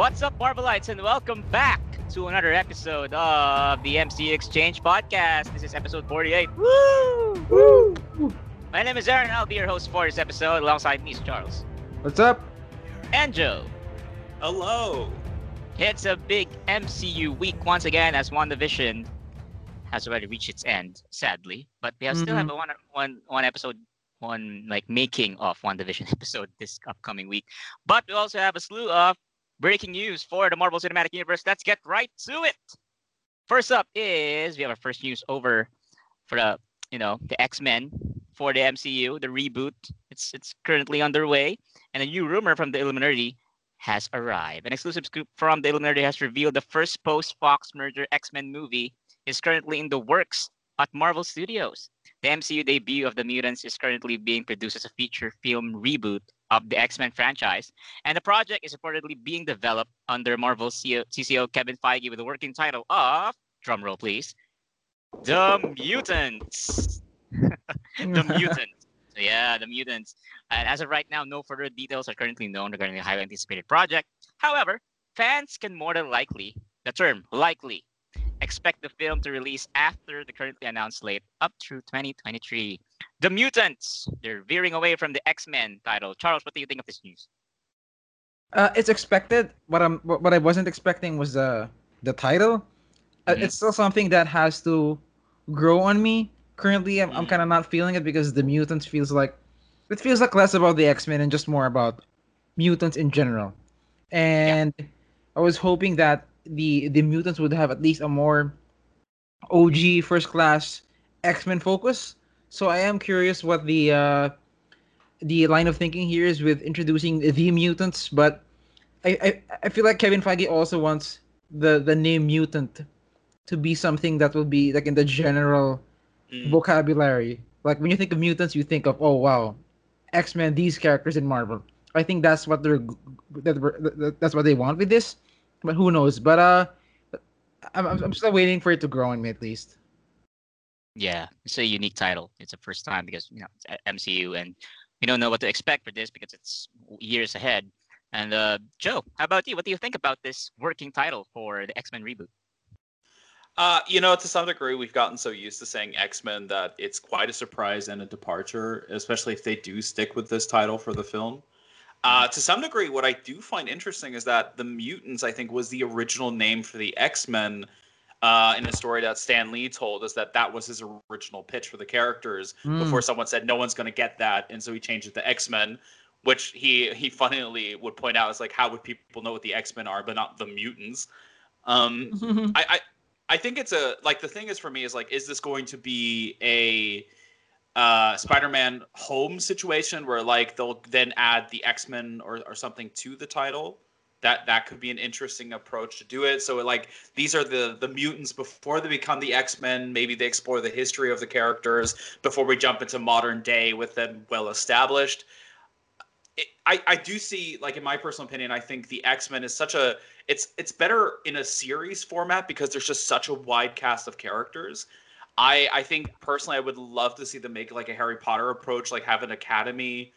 What's up, Marvelites, and welcome back to another episode of the MC Exchange Podcast. This is episode 48. Woo! Woo! My name is Aaron. I'll be your host for this episode alongside me, Charles. What's up? And Joe. Hello. It's a big MCU week once again as WandaVision has already reached its end, sadly. But we mm-hmm. have still have a one, one, one episode, one like making of WandaVision episode this upcoming week. But we also have a slew of breaking news for the Marvel Cinematic Universe. Let's get right to it. First up is we have our first news over for the you know the X Men for the MCU, the reboot. It's it's currently underway, and a new rumor from the Illuminerdi has arrived. An exclusive scoop from the Illuminerdi has revealed the first post Fox merger X Men movie is currently in the works at Marvel Studios. The MCU debut of the Mutants is currently being produced as a feature film reboot of the X-Men franchise, and the project is reportedly being developed under Marvel CEO, CCO Kevin Feige with the working title of, drumroll please, The Mutants. the Mutants. So yeah, The Mutants. And as of right now, no further details are currently known regarding the highly anticipated project. However, fans can more than likely, the term likely, expect the film to release after the currently announced slate up through 2023. The Mutants, they're veering away from the X-Men title. Charles, what do you think of this news? Uh, it's expected. What I'm what I wasn't expecting was the the title. Uh, Mhm. it's still something that has to grow on me. Currently, I'm, I'm Mhm. kind of not feeling it because the mutants feels like it feels like less about the X Men and just more about mutants in general. And I was hoping that the the mutants would have at least a more OG first class X Men focus. So I am curious what the uh, the line of thinking here is with introducing the mutants, but I, I, I feel like Kevin Feige also wants the the name mutant to be something that will be like in the general Mm. vocabulary. Like when you think of mutants, you think of oh wow, X Men, these characters in Marvel. I think that's what they're that, that- that's what they want with this, but who knows? But uh, I'm I'm I'm still waiting for it to grow on me at least. Yeah, it's a unique title. It's the first time because you know it's MCU, and we don't know what to expect for this because it's years ahead. And uh, Joe, how about you? What do you think about this working title for the X Men reboot? Uh, you know, to some degree, we've gotten so used to saying X Men that it's quite a surprise and a departure, especially if they do stick with this title for the film. Uh, to some degree, what I do find interesting is that the Mutants, I think, was the original name for the X Men. Uh, in a story that Stan Lee told us that that was his original pitch for the characters Mm. before someone said no one's going to get that, and so he changed it to X Men, which he he funnily would point out is like how would people know what the X Men are but not the mutants? Um, I, I I think it's a like the thing is for me is like is this going to be a uh Spider-Man home situation where like they'll then add the X-Men or, or something to the title. That that could be an interesting approach to do it. So like these are the the mutants before they become the X-Men. Maybe they explore the history of the characters before we jump into modern day with them well established. I, I do see like in my personal opinion i think the x-men is such a it's it's better in a series format because there's just such a wide cast of characters i i think personally i would love to see them make like a harry potter approach like have an academy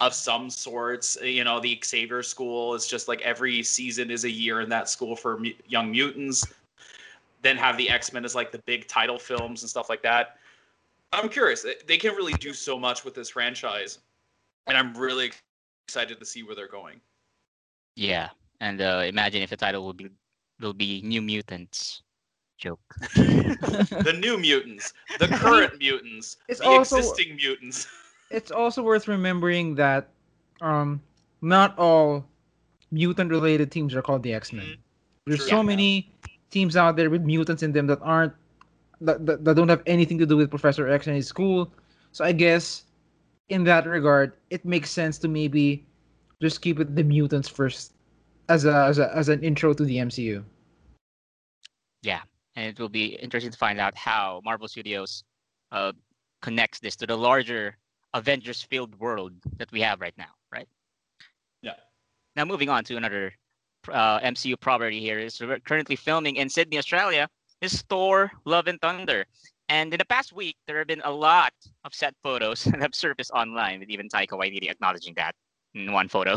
of some sorts you know the xavier school is just like every season is a year in that school for mu- young mutants then have the x-men as like the big title films and stuff like that i'm curious They- they can really do so much with this franchise and i'm really excited to see where they're going. Yeah, and uh, imagine if the title will be will be New Mutants. Joke. The new mutants, the current mutants, It's the also- existing mutants. it's also worth remembering that um not all mutant related teams are called the X-Men. Mhm. There's True. so Yeah. many teams out there with mutants in them that aren't that, that, that don't have anything to do with Professor X and his school. So I guess in that regard, it makes sense to maybe just keep it the mutants first as a as a as an intro to the MCU. Yeah, and it will be interesting to find out how Marvel Studios uh, connects this to the larger Avengers-filled world that we have right now, right? Yeah. Now, moving on to another uh, MCU property here is we're currently filming in Sydney, Australia. Is Thor: Love and Thunder, and in the past week there have been a lot of set photos that have surfaced online, with even Taika Waititi acknowledging that. in one photo.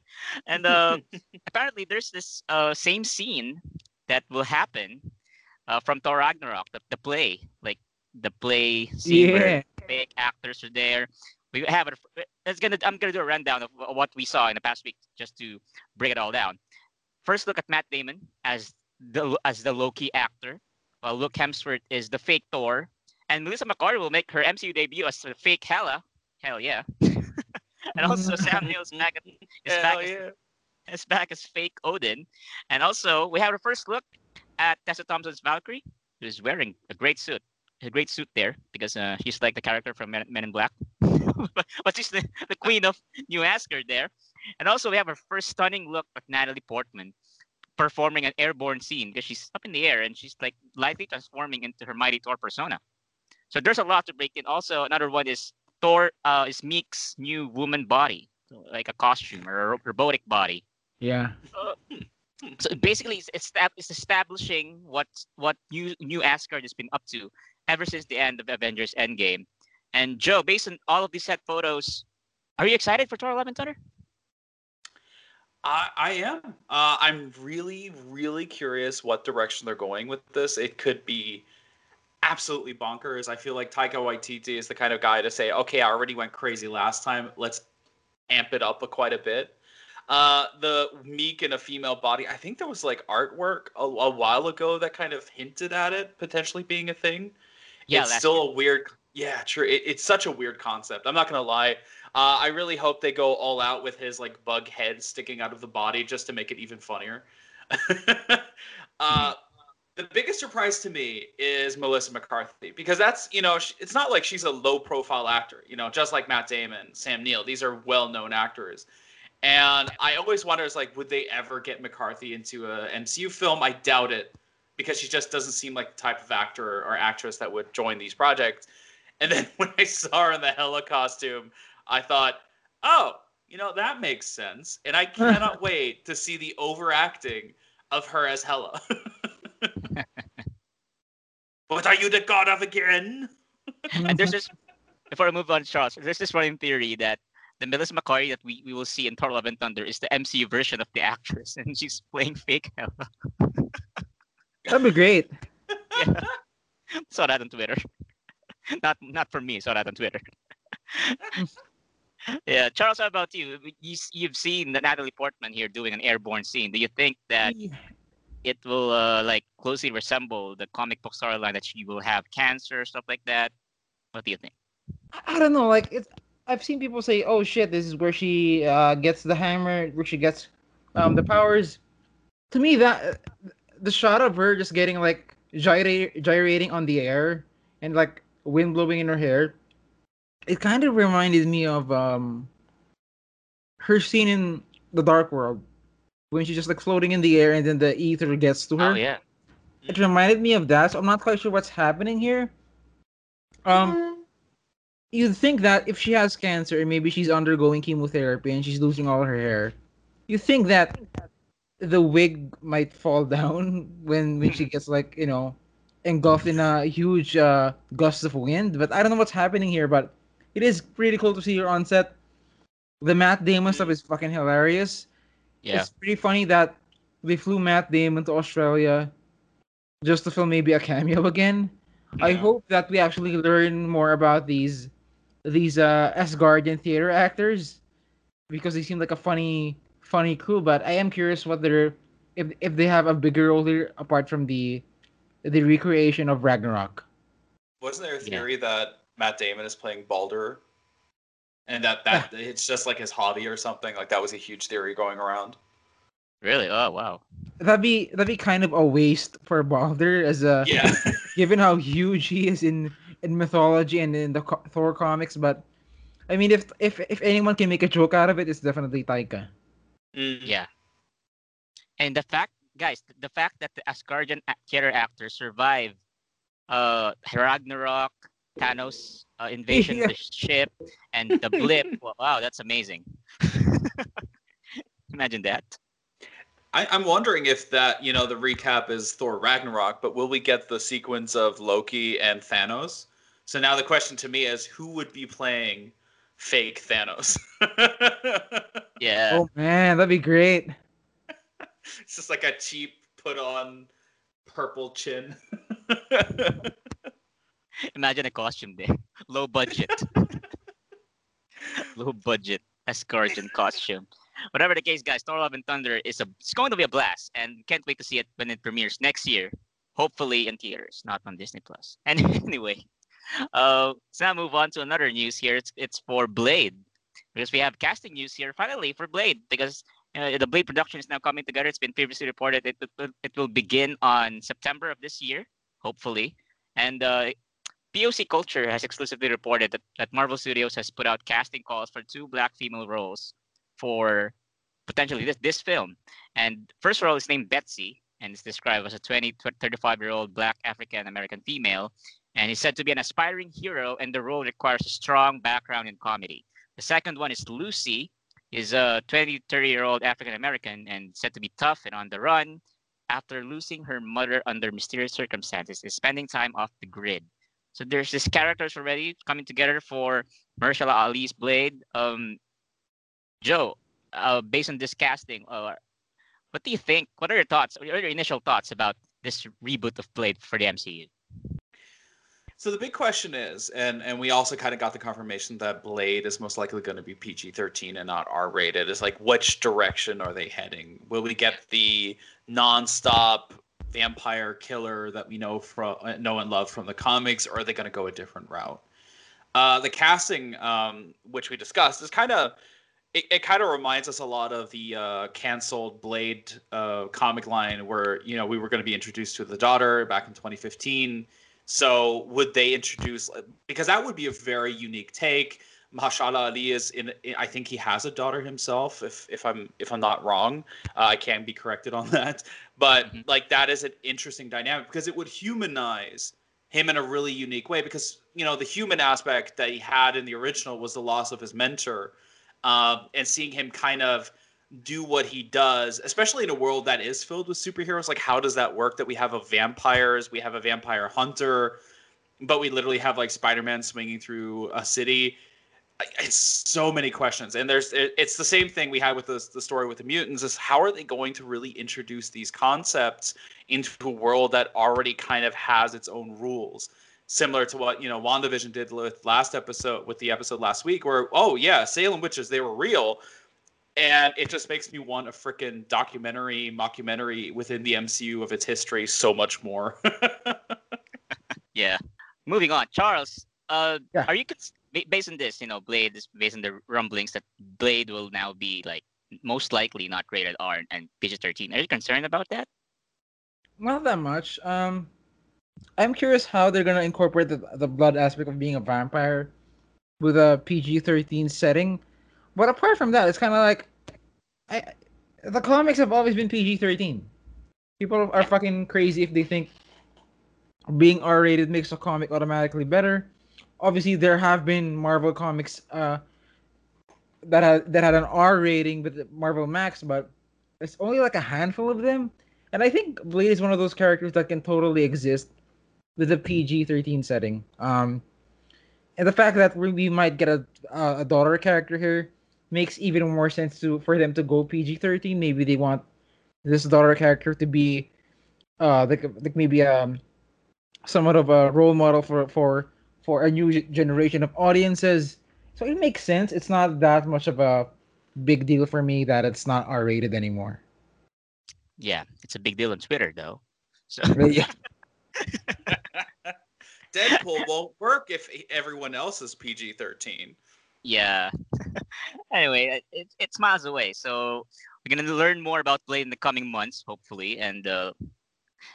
and uh, apparently, there's this uh, same scene that will happen uh, from Thor Ragnarok, the, the play, like the play scene Yeah. where fake actors are there. We have it. It's gonna. I'm gonna do a rundown of what we saw in the past week, just to break it all down. First, look at Matt Damon as the as the Loki actor, while Luke Hemsworth is the fake Thor, and Melissa McCarthy will make her MCU debut as the fake Hela. Hell yeah! and also Sam Neill's back is back Hell as yeah. is back as fake Odin. And also, we have a first look at Tessa Thompson's Valkyrie, who's wearing a great suit. A great suit there because uh, she's like the character from Men, Men in Black. but, she's the, the queen of New Asgard there. And also, we have our first stunning look at Natalie Portman performing an airborne scene because she's up in the air and she's like lightly transforming into her mighty Thor persona. So there's a lot to break in. Also, another one is Thor uh, is Miek's new woman body, so like a costume or a robotic body. Yeah. So basically, it's, it's, establishing what what new new Asgard has been up to ever since the end of Avengers Endgame. And Joe, based on all of these set photos, are you excited for Thor: Love and Thunder? I, I am. Uh, I'm really, really curious what direction they're going with this. It could be absolutely bonkers. I feel like Taika Waititi is the kind of guy to say, "Okay, I already went crazy last time. Let's amp it up a quite a bit." Uh, the Miek in a female body. I think there was like artwork a, a while ago that kind of hinted at it potentially being a thing. Yeah, it's still a weird. Yeah, true. It, it's such a weird concept. I'm not gonna lie. Uh, I really hope they go all out with his like bug head sticking out of the body just to make it even funnier. uh, the biggest surprise to me is Melissa McCarthy because that's you know sh- it's not like she's a low profile actor. You know, just like Matt Damon, Sam Neill. These are well known actors. And I always wonder, is like, would they ever get McCarthy into a MCU film? I doubt it, because she just doesn't seem like the type of actor or actress that would join these projects. And then when I saw her in the Hela costume, I thought, oh, you know, that makes sense. And I cannot wait to see the overacting of her as Hela. what are you the god of again? and there's this before I move on, Charles. There's this running theory that the Melissa McCarthy that we, we will see in Thor: Love and Thunder is the MCU version of the actress, and she's playing fake Hela. That'd be great. Yeah. saw that on Twitter. not not from me. Saw that on Twitter. yeah, Charles. How about you? you? You've seen Natalie Portman here doing an airborne scene. Do you think that it will uh, like closely resemble the comic book storyline that she will have cancer, stuff like that? What do you think? I don't know. Like it's, I've seen people say, "Oh shit, this is where she uh, gets the hammer, where she gets um, the powers." To me, that the shot of her just getting like gyrate, gyrating on the air and like wind blowing in her hair, it kind of reminded me of um her scene in the Dark World when she's just like floating in the air and then the ether gets to her Oh yeah. it reminded me of that. So I'm not quite sure what's happening here. Um, you'd think that if she has cancer and maybe she's undergoing chemotherapy and she's losing all her hair, you think that the wig might fall down when when she gets like you know engulfed in a huge uh, gust of wind. But I don't know what's happening here. But it is pretty cool to see her on set. The Matt Damon stuff is fucking hilarious. Yeah. It's pretty funny that they flew Matt Damon to Australia just to film maybe a cameo again. I hope that we actually learn more about these these uh Asgardian theater actors because they seem like a funny funny crew. But I am curious what they're if if they have a bigger role here apart from the the recreation of Ragnarok. Wasn't there a Yeah. theory that Matt Damon is playing Balder, And that, that it's just like his hobby or something? Like that was a huge theory going around. Really? Oh wow. That'd be that'd be kind of a waste for Balder as a Yeah. given how huge he is in in mythology and in the Thor comics. But I mean, if if if anyone can make a joke out of it, it's definitely Taika. Mm. Yeah. And the fact, guys, the fact that the Asgardian character theater actors survive uh Ragnarok, Thanos uh, invasion of the ship, and the blip. Wow, wow, that's amazing. Imagine that. I, I'm wondering if that, you know, the recap is Thor Ragnarok, but will we get the sequence of Loki and Thanos? So now the question to me is who would be playing fake Thanos? Yeah. Oh man, that'd be great. it's just like a cheap put on purple chin. Imagine a costume day. Low budget. Low budget escort costume. Whatever the case, guys, Thor Love and Thunder is a it's going to be a blast and can't wait to see it when it premieres next year. Hopefully in theaters, not on Disney Plus. And anyway, uh let's now move on to another news here. It's it's for Blade. Because we have casting news here finally for Blade because uh, the Blade production is now coming together. It's been previously reported it, it, it will begin on September of this year, hopefully. And uh, POC Culture has exclusively reported that, that Marvel Studios has put out casting calls for two black female roles for potentially this, this film. And first role is named Betsy and is described as a 20, 35 year old black African American female. And is said to be an aspiring hero, and the role requires a strong background in comedy. The second one is Lucy, is a 20, 30 year old African American and said to be tough and on the run. After losing her mother under mysterious circumstances, is spending time off the grid. So there's these characters already coming together for Mahershala Ali's Blade. Um, Joe, uh, based on this casting, uh, what do you think? What are your thoughts? What are your initial thoughts about this reboot of Blade for the MCU? So the big question is, and and we also kind of got the confirmation that Blade is most likely going to be PG-13 and not R-rated. Is like which direction are they heading? Will we get the non-stop vampire killer that we know from know and love from the comics, or are they going to go a different route? Uh, the casting, um, which we discussed, is kind of it, it kind of reminds us a lot of the uh, canceled Blade uh, comic line, where you know we were going to be introduced to the daughter back in 2015 so would they introduce because that would be a very unique take. Mahershala Ali is in. I think he has a daughter himself. If if I'm if I'm not wrong, uh, I can be corrected on that. But mm-hmm. like that is an interesting dynamic because it would humanize him in a really unique way. Because you know the human aspect that he had in the original was the loss of his mentor, um, and seeing him kind of do what he does, especially in a world that is filled with superheroes. Like, how does that work? That we have a vampires, we have a vampire hunter, but we literally have like Spider-Man swinging through a city. It's so many questions, and there's it's the same thing we had with the the story with the mutants. Is how are they going to really introduce these concepts into a world that already kind of has its own rules? Similar to what you know, WandaVision did with last episode, with the episode last week, where oh yeah, Salem witches they were real, and it just makes me want a freaking documentary mockumentary within the MCU of its history so much more. yeah. Moving on, Charles. Uh, yeah. are you based on this? You know, Blade is based on the rumblings that Blade will now be like most likely not rated R and PG-13. Are you concerned about that? Not that much. Um, I'm curious how they're gonna incorporate the the blood aspect of being a vampire with a PG-13 setting but apart from that, it's kind of like, I, the comics have always been PG thirteen. People are fucking crazy if they think being R rated makes a comic automatically better. Obviously, there have been Marvel comics uh, that had that had an R rating with Marvel Max, but it's only like a handful of them. And I think Blade is one of those characters that can totally exist with a PG thirteen setting. Um, and the fact that we might get a a daughter character here makes even more sense to for them to go PG thirteen. Maybe they want this daughter character to be uh like like maybe um somewhat of a role model for for for a new generation of audiences. So it makes sense. It's not that much of a big deal for me that it's not R rated anymore. Yeah, it's a big deal on Twitter though. So yeah. Deadpool won't work if everyone else is PG thirteen yeah. anyway, it, it's miles away, so we're gonna learn more about Blade in the coming months, hopefully, and uh,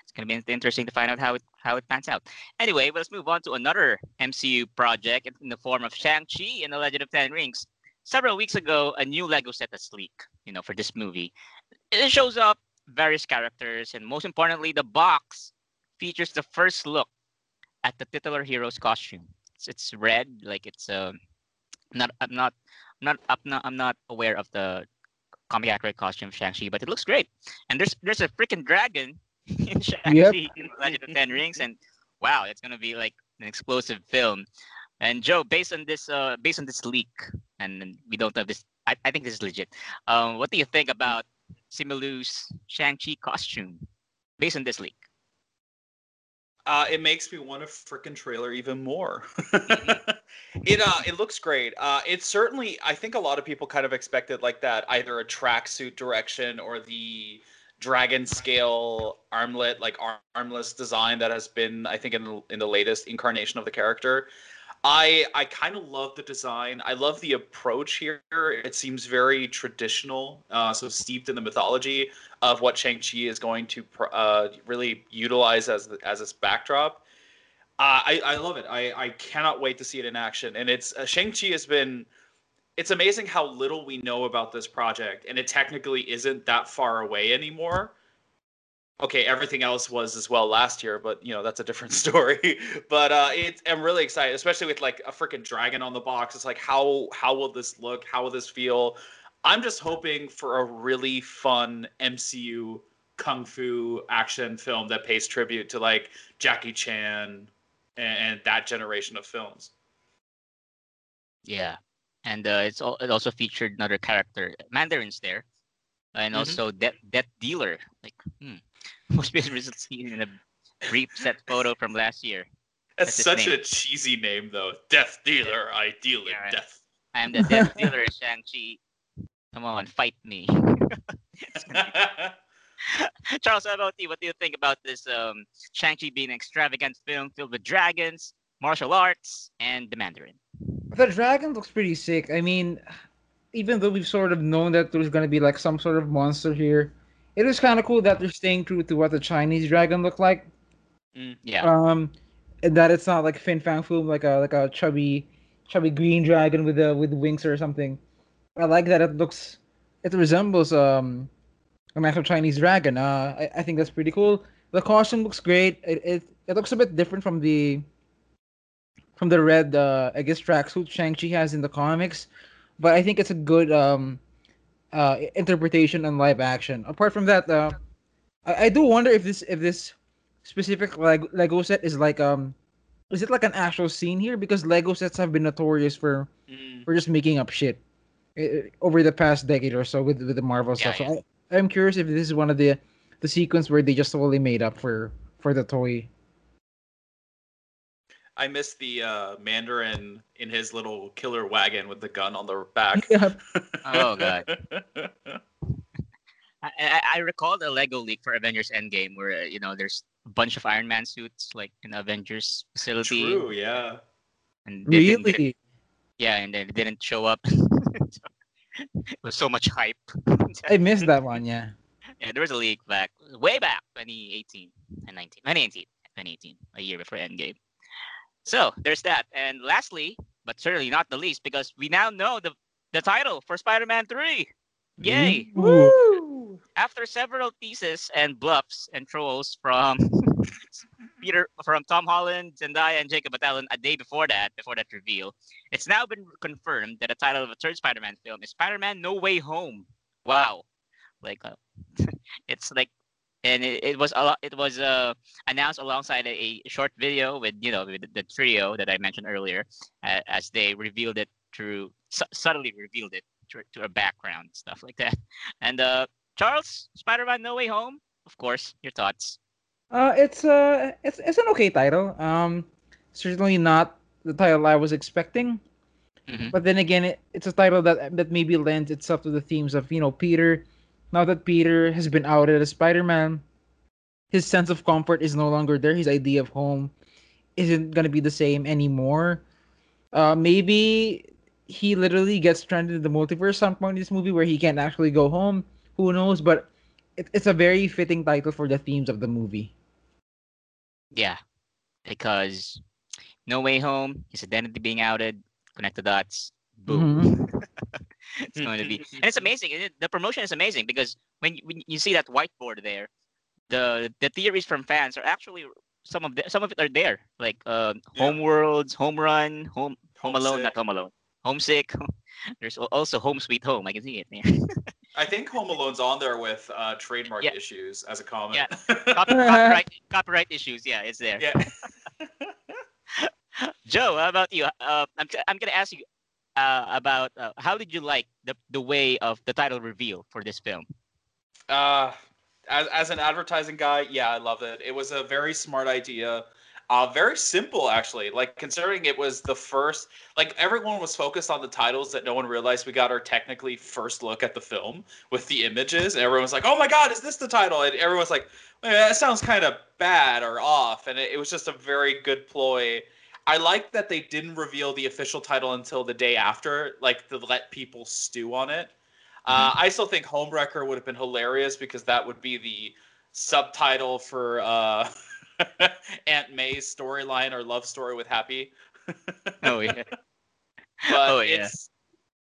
it's gonna be interesting to find out how it how it pans out. Anyway, let's move on to another MCU project in the form of Shang-Chi and the Legend of Ten Rings. Several weeks ago, a new Lego set was leaked, you know, for this movie. It shows up various characters, and most importantly, the box features the first look at the titular hero's costume. It's, it's red, like it's a um, not I'm not I'm not I'm not I'm not aware of the comic accurate costume of Shang-Chi, but it looks great. And there's there's a freaking dragon in Shang-Chi yep. in Legend of Ten Rings, and wow, it's gonna be like an explosive film. And Joe, based on this uh based on this leak and we don't have this. I, I think this is legit. Um, what do you think about Simu Liu's Shang-Chi costume based on this leak? Uh, it makes me want a freaking trailer even more. it uh, it looks great. Uh, it's certainly. I think a lot of people kind of expected like that, either a tracksuit direction or the dragon scale armlet, like armless design that has been, I think, in the, in the latest incarnation of the character. I I kind of love the design. I love the approach here. It seems very traditional, uh, so steeped in the mythology of what Shang Chi is going to uh, really utilize as as its backdrop. Uh, I I love it. I I cannot wait to see it in action. And it's uh, Shang Chi has been. It's amazing how little we know about this project, and it technically isn't that far away anymore okay, everything else was as well last year, but you know that's a different story. but uh, it, I'm really excited, especially with like a freaking dragon on the box. It's like how how will this look? How will this feel? I'm just hoping for a really fun MCU kung fu action film that pays tribute to like Jackie Chan and, and that generation of films. Yeah, and uh, it's all, it also featured another character, Mandarin's there, and mm-hmm. also Death Death Dealer. Like, hmm most recently seen in a brief set photo from last year. That's, That's such name. a cheesy name, though. Death dealer, I deal yeah, in death. I am the death dealer, Shang Chi. Come on, fight me. Charles, how about you? What do you think about this um, Shang-Chi being an extravagant film filled with dragons, martial arts, and the Mandarin? The dragon looks pretty sick. I mean, even though we've sort of known that there's going to be like some sort of monster here, it is kind of cool that they're staying true to what the Chinese dragon looked like. Mm, yeah. Um, and that it's not like Fin Fang Foom, like a like a chubby, chubby green dragon with the with wings or something. I like that it looks, it resembles um, an actual Chinese dragon. Uh, I, I think that's pretty cool. The costume looks great. It it, it looks a bit different from the from the red uh, I guess tracksuit Shang Chi has in the comics, but I think it's a good um uh, interpretation and live action. Apart from that, uh, I, I do wonder if this if this specific like Lego set is like um is it like an actual scene here because Lego sets have been notorious for mm. for just making up shit uh, over the past decade or so with with the Marvel yeah, stuff. Yeah. So I, I'm curious if this is one of the the sequence where they just totally made up for for the toy I miss the uh, Mandarin in his little killer wagon with the gun on the back. oh god. I, I, recall the Lego leak for Avengers Endgame where you know there's a bunch of Iron Man suits like in Avengers facility. True, yeah. And really? Didn't, didn't, yeah, and then it didn't show up. it was so much hype. I missed that one, yeah. Yeah, there was a leak back way back 2018 and 19 2018 2018 a year before Endgame. So there's that. And lastly, but certainly not the least, because we now know the the title for Spider-Man 3. Yay! Woo! After several teases and bluffs and trolls from Peter from Tom Holland, Zendaya, and Jacob Batalon a day before that, before that reveal, it's now been confirmed that the title of a third Spider-Man film is Spider-Man No Way Home. Wow. Like uh, it's like and it, it was a lot, it was uh, announced alongside a, a, short video with you know with the trio that I mentioned earlier, uh, as they revealed it through su- subtly revealed it to, to a background stuff like that. And uh, Charles, Spider-Man: No Way Home, of course, your thoughts? Uh, it's uh, it's it's an okay title. Um, certainly not the title I was expecting. Mm-hmm. But then again, it, it's a title that that maybe lends itself to the themes of you know Peter now that Peter has been outed as Spider-Man, his sense of comfort is no longer there. His idea of home isn't gonna be the same anymore. Uh, maybe he literally gets stranded in the multiverse some point in this movie where he can't actually go home. Who knows? But it, it's a very fitting title for the themes of the movie. Yeah, because No Way Home, his identity being outed, connect the dots, boom. Mm-hmm. it's going to be, and it's amazing. The promotion is amazing because when you, when you see that whiteboard there, the the theories from fans are actually some of the, some of it are there, like uh, yeah. home worlds, home run, home home alone, not home alone, homesick. There's also home sweet home. I can see it there. I think Home Alone's on there with uh, trademark yeah. issues as a comment. Yeah, Copy, copyright, copyright issues. Yeah, it's there. Yeah. Joe, how about you? Uh, I'm, I'm gonna ask you uh, about uh, how did you like the the way of the title reveal for this film? Uh, as as an advertising guy, yeah, I love it. It was a very smart idea. Uh, very simple actually. Like considering it was the first, like everyone was focused on the titles that no one realized we got our technically first look at the film with the images, and everyone was like, "Oh my god, is this the title?" And everyone was like, "That sounds kind of bad or off," and it, it was just a very good ploy. I like that they didn't reveal the official title until the day after, like to let people stew on it. Uh, I still think Homewrecker would have been hilarious because that would be the subtitle for uh, Aunt May's storyline or love story with Happy. Oh yeah. but Oh, yeah. it's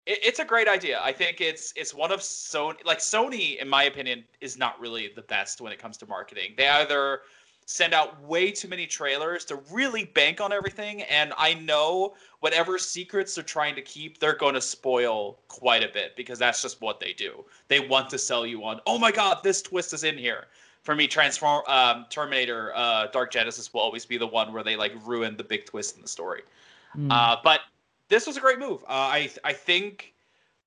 it, it's a great idea. I think it's it's one of Sony like Sony in my opinion is not really the best when it comes to marketing. They either send out way too many trailers to really bank on everything and I know whatever secrets they're trying to keep they're going to spoil quite a bit because that's just what they do. They want to sell you on, "Oh my god, this twist is in here." For me, Transform um, Terminator uh, Dark Genesis will always be the one where they like ruin the big twist in the story. Mm. Uh, but this was a great move. Uh, I I think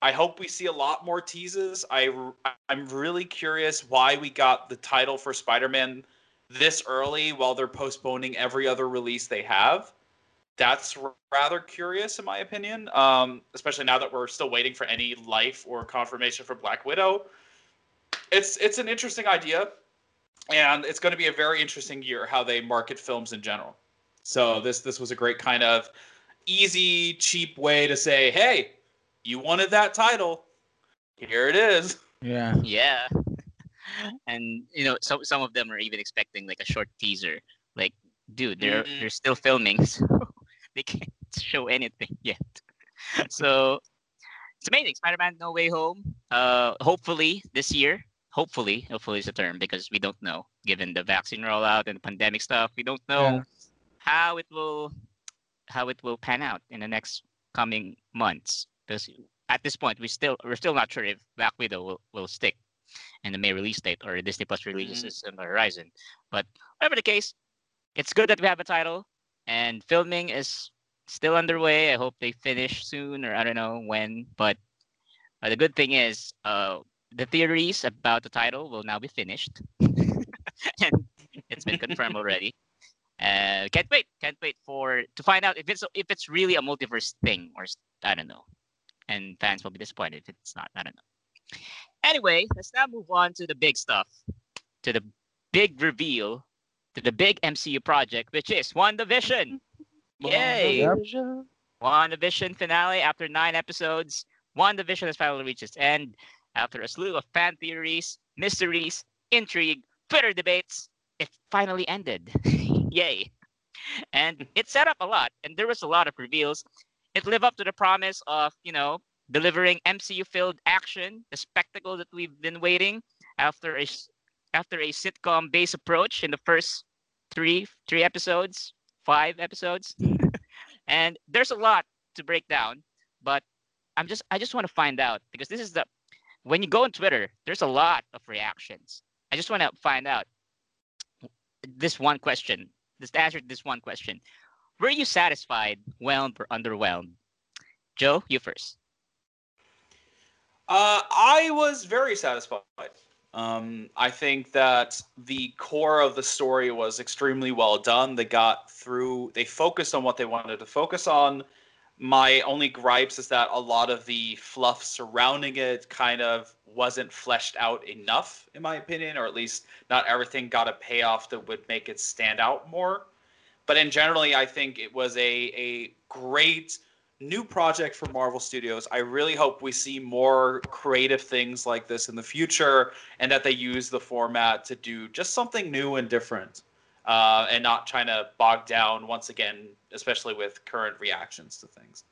I hope we see a lot more teases. I I'm really curious why we got the title for Spider-Man this early while they're postponing every other release they have. That's r- rather curious in my opinion. Um, especially now that we're still waiting for any life or confirmation for Black Widow. It's it's an interesting idea, and it's going to be a very interesting year how they market films in general. So this this was a great kind of easy, cheap way to say, "Hey, you wanted that title. Here it is." yeah. Yeah. And you know, some some of them are even expecting like a short teaser. Like, dude, they're Mhm. they're still filming, so they can't show anything yet. So it's amazing. Spider-Man: No Way Home. Uh, hopefully this year. Hopefully, hopefully is the term because we don't know. Given the vaccine rollout and the pandemic stuff, we don't know Yeah. how it will how it will pan out in the next coming months. Because at this point, we still we're still not sure if Black Widow will, will stick in the May release date or Disney Plus releases on the horizon. But whatever the case, it's good that we have a title and filming is still underway. I hope they finish soon or I don't know when. But uh, the good thing is, uh, the theories about the title will now be finished, and it's been confirmed already. Uh, can't wait! Can't wait for to find out if it's if it's really a multiverse thing or I don't know. And fans will be disappointed if it's not. I don't know. Anyway, let's now move on to the big stuff, to the big reveal, to the big MCU project, which is WandaVision. Yay! WandaVision finale after nine episodes. WandaVision has finally reached its end after a slew of fan theories, mysteries, intrigue, Twitter debates. It finally ended. Yay! And it set up a lot, and there was a lot of reveals. It lived up to the promise of, you know, delivering MCU-filled action, the spectacle that we've been waiting after a after a sitcom-based approach in the first three three episodes, five episodes. and there's a lot to break down but i'm just i just want to find out because this is the when you go on twitter there's a lot of reactions. I just want to find out this one question this answer to this one question. Were you satisfied whelmed or underwhelmed? Joe you first Uh, I was very satisfied. Um, I think that the core of the story was extremely well done. They got through. They focused on what they wanted to focus on. My only gripes is that a lot of the fluff surrounding it kind of wasn't fleshed out enough, in my opinion, or at least not everything got a payoff that would make it stand out more. But in generally, I think it was a a great new project for Marvel Studios. I really hope we see more creative things like this in the future, and that they use the format to do just something new and different, uh, and not trying to bog down once again, especially with current reactions to things.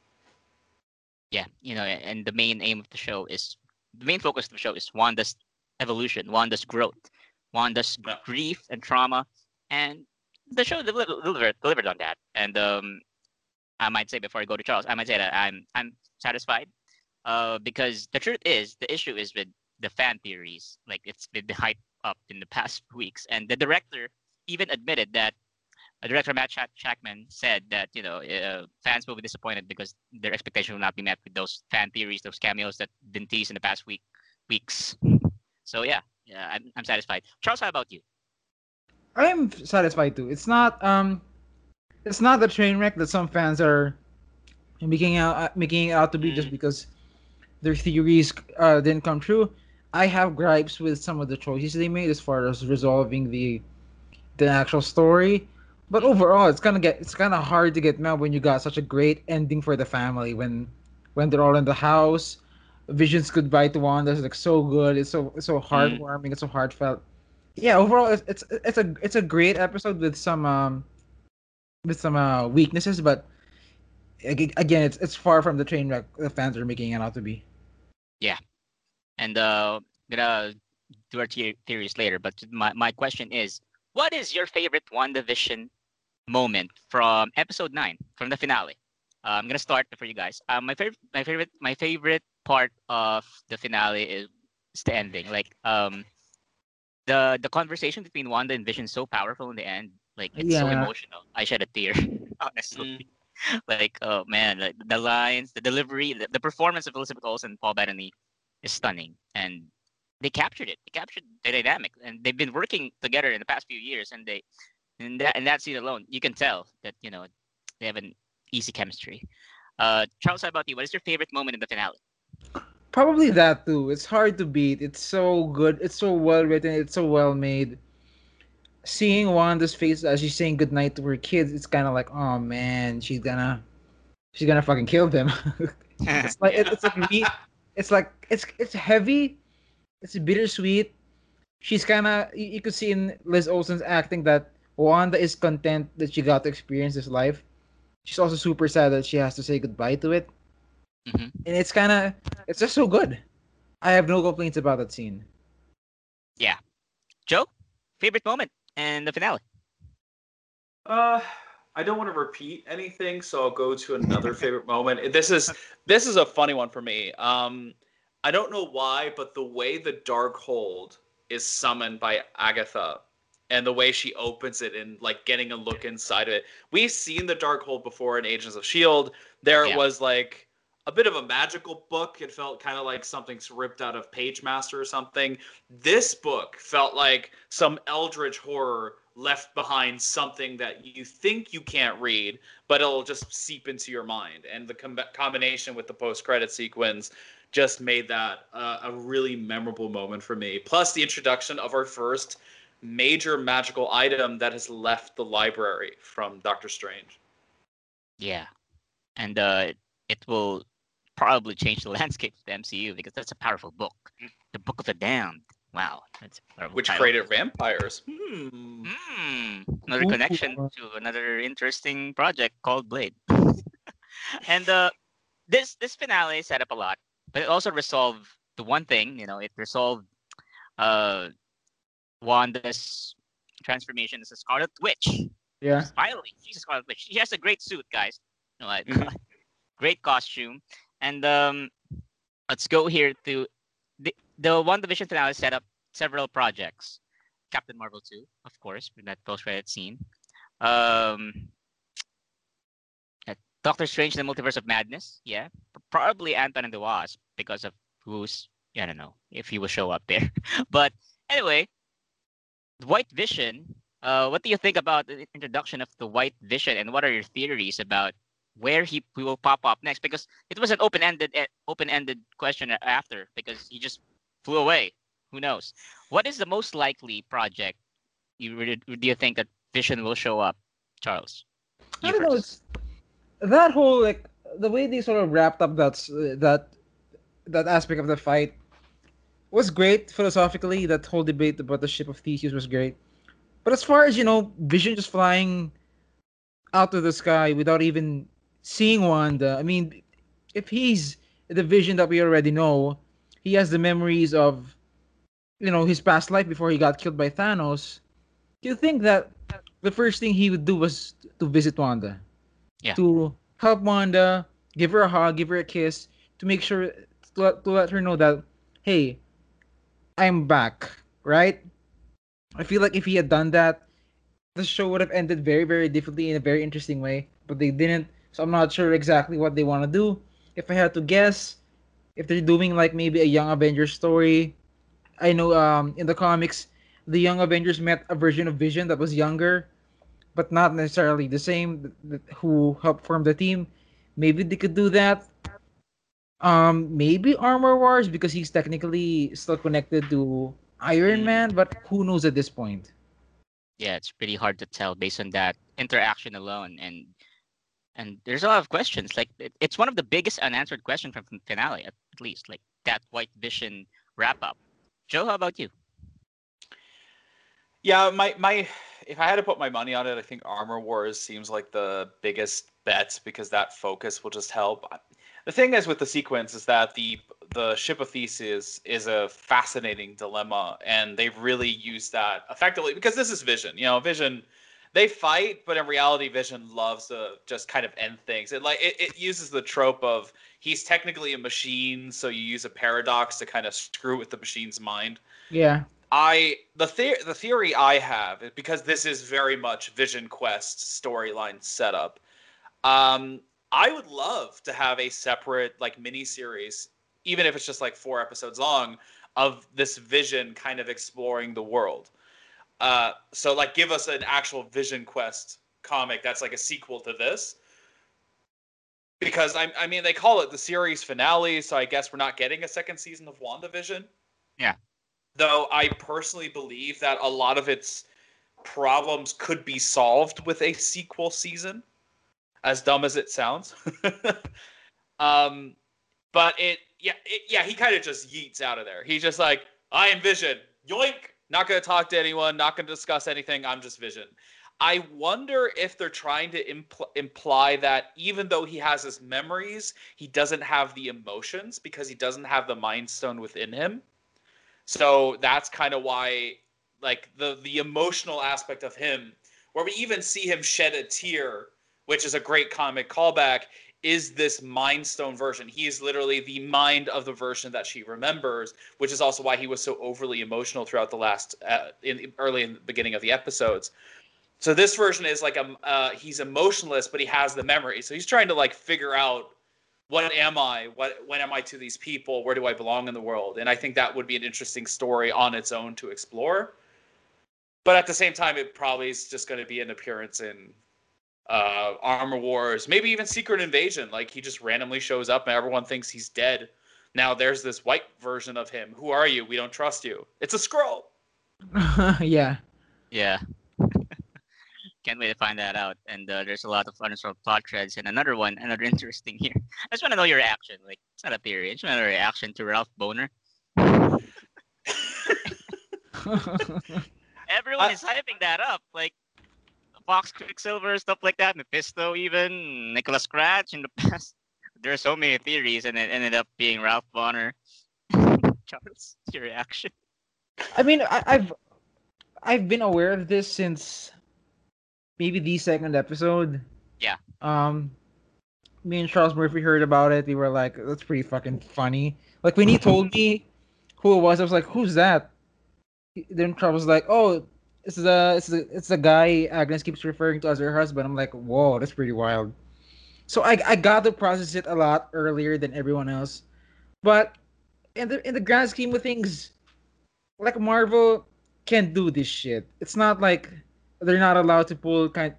yeah you know and the main aim of the show is the main focus of the show is wanda's evolution wanda's growth wanda's Yeah. grief and trauma and the show delivered, delivered, delivered on that and um i might say before i go to charles i might say that i'm i'm satisfied uh because the truth is the issue is with the fan theories like it's been hyped up in the past weeks and the director even admitted that uh, director Matt Ch- said that you know uh, fans will be disappointed because their expectation will not be met with those fan theories, those cameos that been teased in the past week weeks. So yeah, yeah, I'm, I'm satisfied. Charles, how about you? I am satisfied too. It's not um, it's not the train wreck that some fans are making out uh, making it out to be just Mm. because their theories uh, didn't come true. I have gripes with some of the choices they made as far as resolving the the actual story. But overall, it's gonna get it's kind of hard to get mad when you got such a great ending for the family when when they're all in the house. Vision's goodbye to Wanda is like so good. It's so it's so heartwarming. It's so heartfelt. Yeah, overall, it's it's it's a it's a great episode with some um with some uh weaknesses, but again, it's it's far from the train wreck the fans are making it out to be. Yeah, and uh, gonna do our the- theories later. But my my question is, what is your favorite WandaVision moment from episode nine, from the finale? Uh, I'm gonna start for you guys. Uh, my favorite, my favorite, my favorite part of the finale is, is the ending. Like um, the the conversation between Wanda and Vision is so powerful in the end. Like it's so emotional. I shed a tear, honestly. Like oh man, like the lines, the delivery, the, the performance of Elizabeth Olsen and Paul Bettany is stunning, and they captured it. They captured the dynamic, and they've been working together in the past few years, and they in that in that scene alone, you can tell that you know they have an easy chemistry. Uh, Charles, how about you? What is your favorite moment in the finale? Probably that too. It's hard to beat. It's so good. It's so well written. It's so well made. Seeing Wanda's face as she's saying goodnight to her kids, it's kind of like, oh man, she's gonna, she's gonna fucking kill them. it's like it- it's like me. It's like it's it's heavy. It's bittersweet. She's kind of you, you could see in Liz Olsen's acting that Wanda is content that she got to experience this life. She's also super sad that she has to say goodbye to it Mhm. and it's kind of it's just so good. I have no complaints about that scene. Yeah, Joe, favorite moment in the finale? Uh, I don't want to repeat anything, so I'll go to another favorite moment. This is this is a funny one for me. Um, I don't know why, but the way the Darkhold is summoned by Agatha, and the way she opens it and like getting a look inside of it. We've seen the Darkhold before in Agents of Shield. There Yeah. was like a bit of a magical book. It felt kind of like something's ripped out of Pagemaster or something. This book felt like some eldritch horror left behind something that you think you can't read, but it'll just seep into your mind. And the com- combination with the post-credit sequence just made that uh, a really memorable moment for me. Plus the introduction of our first major magical item that has left the library from Doctor Strange. Yeah, and uh, it will probably change the landscape of the MCU because that's a powerful book, the Book of the Damned. Wow, that's Which title. created vampires. Hmm. Hmm, another Ooh. connection to another interesting project called Blade. and uh, this this finale set up a lot, but it also resolved the one thing. You know, it resolved uh, Wanda's transformation as a Scarlet Witch. Yeah. Finally, she's a Scarlet Witch. She has a great suit, guys. You know, like, Mhm. great costume. And um, let's go here to the the WandaVision finale set up several projects. Captain Marvel 2, of course, with that post-credit scene. Um, Doctor Strange the Multiverse of Madness, yeah. Probably Ant-Man and the Wasp because of who's I don't know if he will show up there. but anyway, White Vision. Uh, what do you think about the introduction of the White Vision, and what are your theories about where he, will pop up next? Because it was an open-ended eh, open-ended question after because he just flew away. Who knows? What is the most likely project you do you think that Vision will show up, Charles? I don't know. It's that whole like the way they sort of wrapped up that that that aspect of the fight was great philosophically. That whole debate about the ship of Theseus was great. But as far as you know, Vision just flying out of the sky without even seeing Wanda. I mean, if he's the Vision that we already know, he has the memories of you know his past life before he got killed by Thanos. Do you think that the first thing he would do was to visit Wanda? Yeah. To help Wanda, give her a hug, give her a kiss, to make sure to let, to let her know that, hey, I'm back, right? I feel like if he had done that, the show would have ended very, very differently in a very interesting way, but they didn't. So I'm not sure exactly what they want to do. If I had to guess, if they're doing like maybe a Young Avengers story, I know um in the comics, the Young Avengers met a version of Vision that was younger, but not necessarily the same. Who helped form the team? Maybe they could do that. Um, maybe Armor Wars because he's technically still connected to Iron Man, but who knows at this point? Yeah, it's pretty hard to tell based on that interaction alone, and and there's a lot of questions. Like it, it's one of the biggest unanswered questions from finale, at least. Like that White Vision wrap up. Joe, how about you? Yeah, my my if I had to put my money on it, I think Armor Wars seems like the biggest bet because that focus will just help. The thing is with the sequence is that the the ship of Theseus is a fascinating dilemma, and they've really used that effectively because this is Vision. You know, Vision they fight, but in reality, Vision loves to just kind of end things. It like it, it uses the trope of he's technically a machine, so you use a paradox to kind of screw with the machine's mind. Yeah. I the the- the theory I have because this is very much Vision Quest storyline setup. Um, I would love to have a separate like mini series, even if it's just like four episodes long, of this Vision kind of exploring the world. Uh, so like give us an actual Vision Quest comic that's like a sequel to this. Because I, I mean, they call it the series finale, so I guess we're not getting a second season of WandaVision. Yeah. Though I personally believe that a lot of its problems could be solved with a sequel season, as dumb as it sounds. um, but it, yeah, it, yeah, he kind of just yeets out of there. He's just like, I envision, Vision, yoink. Not going to talk to anyone. Not going to discuss anything. I'm just Vision. I wonder if they're trying to impl- imply that even though he has his memories, he doesn't have the emotions because he doesn't have the Mind Stone within him. So that's kind of why, like the the emotional aspect of him, where we even see him shed a tear, which is a great comic callback, is this Mind Stone version. He is literally the mind of the version that she remembers, which is also why he was so overly emotional throughout the last, uh, in early in the beginning of the episodes. So this version is like a uh, he's emotionless, but he has the memory. So he's trying to like figure out what am I? What when am I to these people? Where do I belong in the world? And I think that would be an interesting story on its own to explore. But at the same time, it probably is just going to be an appearance in uh, Armor Wars, maybe even Secret Invasion. Like he just randomly shows up and everyone thinks he's dead. Now there's this white version of him. Who are you? We don't trust you. It's a Skrull. yeah. Yeah. Can't wait to find that out. And uh, there's a lot of unresolved plot threads. And another one, another interesting here. I just want to know your reaction. Like, it's not a theory. I just want to know your reaction to Ralph Bohner. Everyone I- is hyping that up. Like, Fox Quicksilver, stuff like that. Mephisto, even. Nicholas Scratch in the past. There are so many theories, and it ended up being Ralph Bohner. Charles, your reaction? I mean, I, I've I've been aware of this since maybe the second episode. Yeah. Um, me and Charles Murphy heard about it. We were like, "That's pretty fucking funny." Like when he told me who it was, I was like, "Who's that?" Then Charles was like, "Oh, it's the it's the it's the guy Agnes keeps referring to as her husband." I'm like, "Whoa, that's pretty wild." So I I got to process it a lot earlier than everyone else, but in the in the grand scheme of things, like Marvel can't do this shit. It's not like they're not allowed to pull kind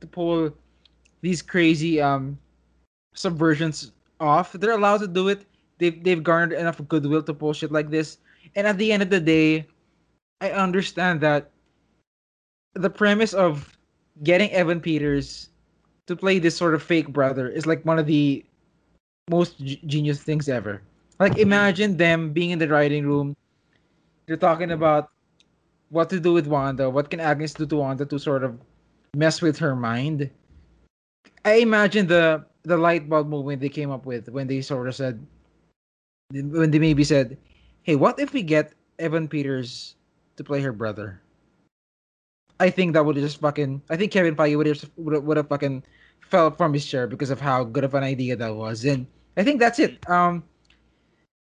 to pull these crazy um subversions off. They're allowed to do it. They've they've garnered enough goodwill to pull shit like this. And at the end of the day, I understand that the premise of getting Evan Peters to play this sort of fake brother is like one of the most g- genius things ever. Like imagine them being in the writing room. They're talking about what to do with Wanda. What can Agnes do to Wanda to sort of mess with her mind? I imagine the the light bulb moment they came up with when they sort of said when they maybe said, "Hey, what if we get Evan Peters to play her brother?" I think that would just fucking. I think Kevin Feige would have would have fucking fell from his chair because of how good of an idea that was, and I think that's it. Um,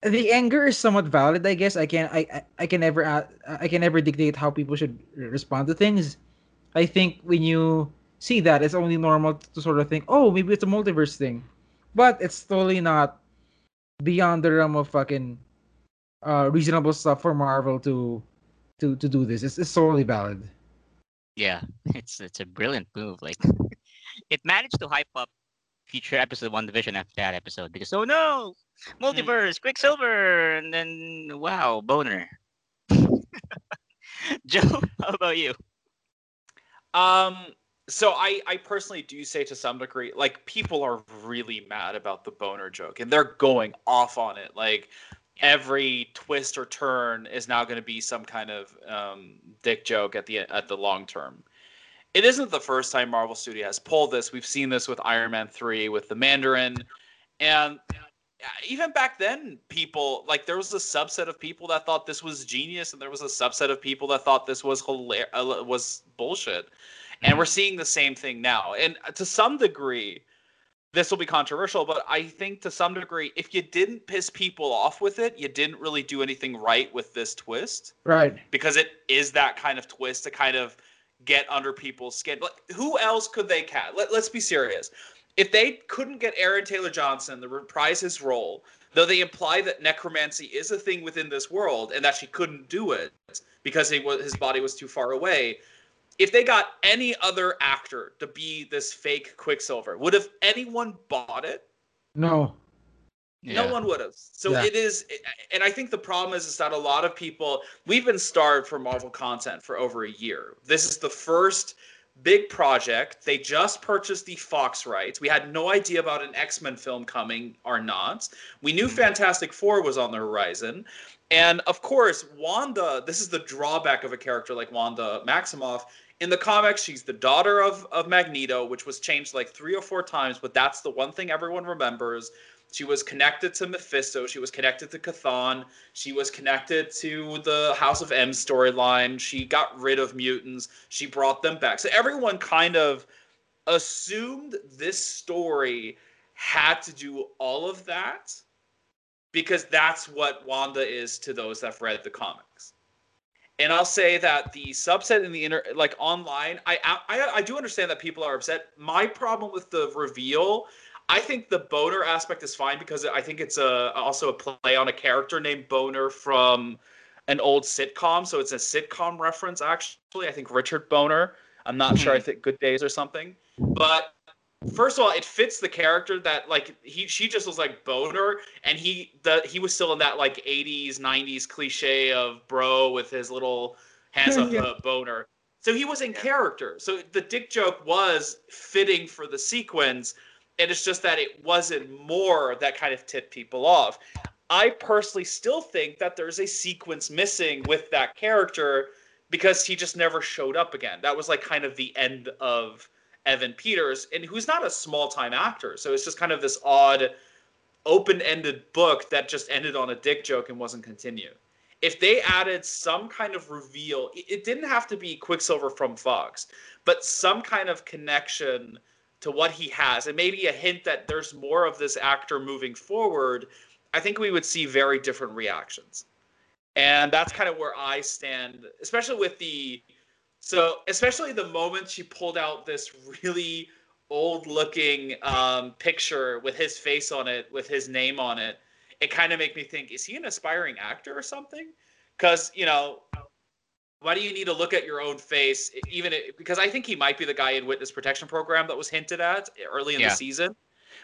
the anger is somewhat valid, I guess. I can I I, can never uh, I can never dictate how people should respond to things. I think when you see that, it's only normal to sort of think, oh, maybe it's a multiverse thing, but it's totally not beyond the realm of fucking uh, reasonable stuff for Marvel to to to do this. It's, it's totally valid. Yeah, it's it's a brilliant move. Like it managed to hype up future episode WandaVision after that episode because oh no, multiverse, Quicksilver, and then wow, boner. Joe, how about you? Um, so I I personally do say to some degree, like people are really mad about the boner joke, and they're going off on it. Like every twist or turn is now going to be some kind of um, dick joke at the at the long term. It isn't the first time Marvel Studio has pulled this. We've seen this with Iron Man three, with the Mandarin, and even back then, people like there was a subset of people that thought this was genius, and there was a subset of people that thought this was hilar- uh, was bullshit. And mm-hmm. we're seeing the same thing now. And to some degree, this will be controversial, but I think to some degree, if you didn't piss people off with it, you didn't really do anything right with this twist. Right. Because it is that kind of twist to kind of get under people's skin. Like, who else could they cast? Let, let's be serious if they couldn't get Aaron Taylor Johnson to reprise his role, though they imply that necromancy is a thing within this world and that she couldn't do it because was, his body was too far away. If they got any other actor to be this fake Quicksilver, would have anyone bought it? No. Yeah. No one would have. So yeah. it is, and I think the problem is, is that a lot of people we've been starved for Marvel content for over a year. This is the first big project. They just purchased the Fox rights. We had no idea about an X Men film coming or not. We knew mm-hmm. Fantastic Four was on the horizon. And of course, Wanda, this is the drawback of a character like Wanda Maximoff. In the comics, she's the daughter of, of Magneto, which was changed like three or four times, but that's the one thing everyone remembers. She was connected to Mephisto. She was connected to Chthon. She was connected to the House of M storyline. She got rid of mutants. She brought them back. So everyone kind of assumed this story had to do all of that because that's what Wanda is to those that've read the comics. And I'll say that the subset in the inter like online, I, I I do understand that people are upset. My problem with the reveal I think the boner aspect is fine because I think it's a also a play on a character named Boner from an old sitcom. So it's a sitcom reference actually. I think Richard Boner. I'm not sure. I mm-hmm. think Good Days or something. But first of all, it fits the character that like he she just was like boner, and he the he was still in that like 80s 90s cliche of bro with his little hands up yeah. Uh, boner. So he was in character. So the dick joke was fitting for the sequence and it's just that it wasn't more that kind of tipped people off. I personally still think that there's a sequence missing with that character because he just never showed up again. That was like kind of the end of Evan Peters, and who's not a small time actor. So it's just kind of this odd, open ended book that just ended on a dick joke and wasn't continued. If they added some kind of reveal, it didn't have to be Quicksilver from Fox, but some kind of connection to what he has and maybe a hint that there's more of this actor moving forward, I think we would see very different reactions. And that's kind of where I stand, especially with the so especially the moment she pulled out this really old looking um, picture with his face on it, with his name on it, it kind of made me think, is he an aspiring actor or something? Because, you know, why do you need to look at your own face even it, because i think he might be the guy in witness protection program that was hinted at early in yeah. the season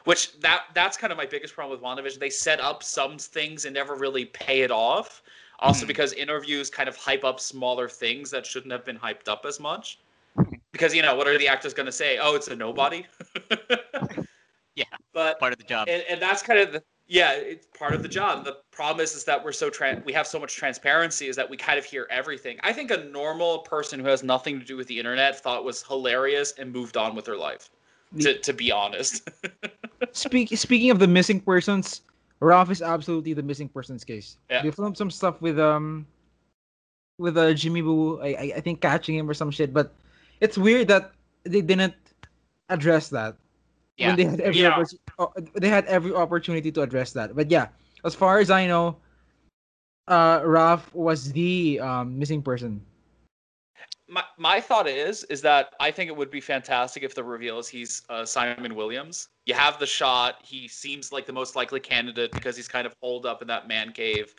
which that that's kind of my biggest problem with wandavision they set up some things and never really pay it off also mm. because interviews kind of hype up smaller things that shouldn't have been hyped up as much because you know what are the actors going to say oh it's a nobody yeah but part of the job and, and that's kind of the yeah, it's part of the job. The problem is, is that we're so trans- we have so much transparency is that we kind of hear everything. I think a normal person who has nothing to do with the internet thought was hilarious and moved on with their life. To, to be honest. Speak, speaking of the missing persons, Ralph is absolutely the missing persons case. Yeah. They filmed some stuff with um with uh, Jimmy Woo, I, I think catching him or some shit, but it's weird that they didn't address that yeah. when they had every yeah. they had every opportunity to address that. But yeah, as far as I know, uh, Raph was the um, missing person. My, my thought is is that I think it would be fantastic if the reveal is he's uh, Simon Williams. You have the shot. He seems like the most likely candidate because he's kind of holed up in that man cave,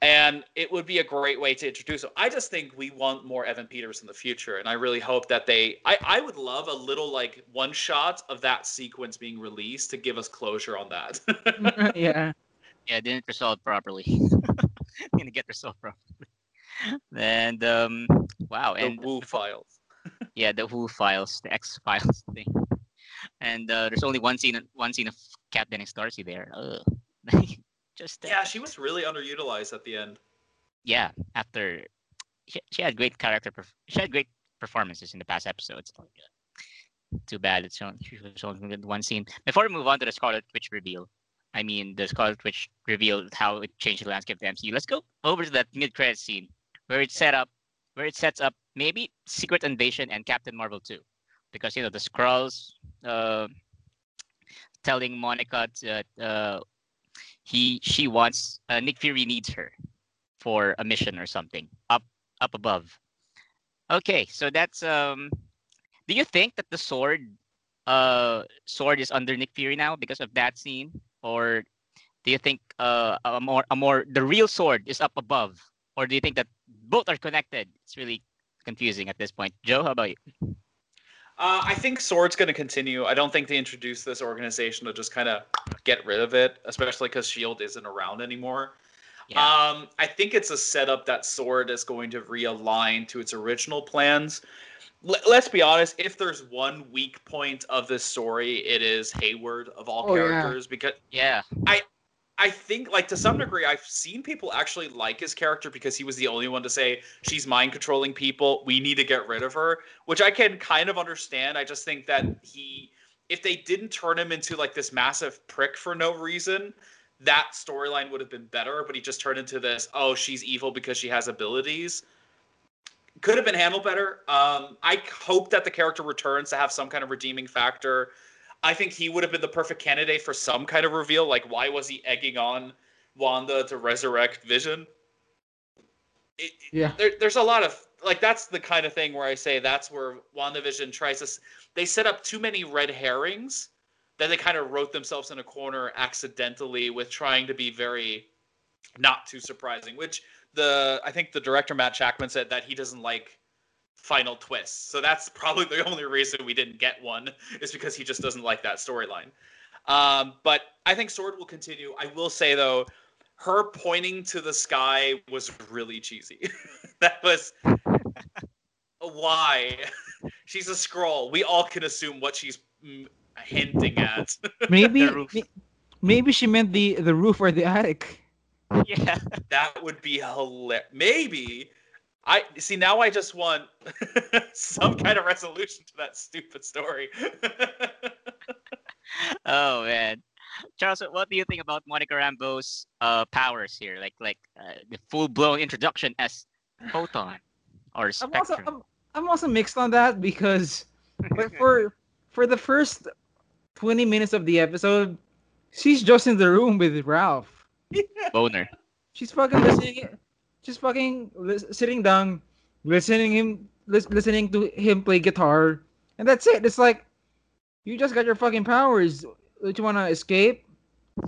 and it would be a great way to introduce him. I just think we want more Evan Peters in the future, and I really hope that they. I I would love a little like one shot of that sequence being released to give us closure on that. yeah. Yeah, didn't resolve properly. didn't get resolved properly. And um, wow, the and Wu files. yeah, the Who files, the X files thing. And uh, there's only one scene, one scene of Kat Dennings Darcy there. Ugh. Just uh, Yeah, she was really underutilized at the end. yeah. After she, she had great character, she had great performances in the past episodes. Too bad it's only was only one scene. Before we move on to the Scarlet Witch reveal, I mean the Scarlet Witch revealed how it changed the landscape of the MCU. Let's go over to that mid-credit scene where it set up, where it sets up maybe Secret Invasion and Captain Marvel 2, because you know the Skrulls uh, telling Monica that uh, he she wants uh, Nick Fury needs her for a mission or something up up above. Okay, so that's um. Do you think that the sword, uh, sword is under Nick Fury now because of that scene, or do you think uh a more a more the real sword is up above, or do you think that both are connected? It's really confusing at this point. Joe, how about you? Uh, I think Sword's going to continue. I don't think they introduced this organization to just kind of get rid of it, especially because Shield isn't around anymore. Yeah. Um, I think it's a setup that Sword is going to realign to its original plans. L- let's be honest. If there's one weak point of this story, it is Hayward of all Oh, yeah. characters because yeah. I think, like to some degree, I've seen people actually like his character because he was the only one to say she's mind controlling people. We need to get rid of her, which I can kind of understand. I just think that he, if they didn't turn him into like this massive prick for no reason, that storyline would have been better. But he just turned into this, oh, she's evil because she has abilities. Could have been handled better. Um, I hope that the character returns to have some kind of redeeming factor. I think he would have been the perfect candidate for some kind of reveal. Like, why was he egging on Wanda to resurrect Vision? It, Yeah. there, there's a lot of like that's the kind of thing where I say that's where WandaVision tries to. They set up too many red herrings that they kind of wrote themselves in a corner accidentally with trying to be very not too surprising. Which the I think the director Matt Shakman said that he doesn't like final twists. So that's probably the only reason we didn't get one is because he just doesn't like that storyline. Um, but I think Sword will continue. I will say though, her pointing to the sky was really cheesy. that was why she's a Skrull. We all can assume what she's hinting at. Maybe The roof. may- maybe she meant the the roof or the attic. Yeah. that would be hilarious. Maybe. I see now. I just want some kind of resolution to that stupid story. Oh man. Charles, what do you think about Monica Rambeau's uh, powers here? Like, like uh, the full-blown introduction as photon or I'm also spectrum. I'm, I'm also mixed on that because but for for the first 20 minutes of the episode, she's just in the room with Ralph. Boner. She's fucking listening. She's fucking lis- sitting down, listening him, lis- listening to him play guitar, and that's it. It's like you just got your fucking powers. Don't you want to escape?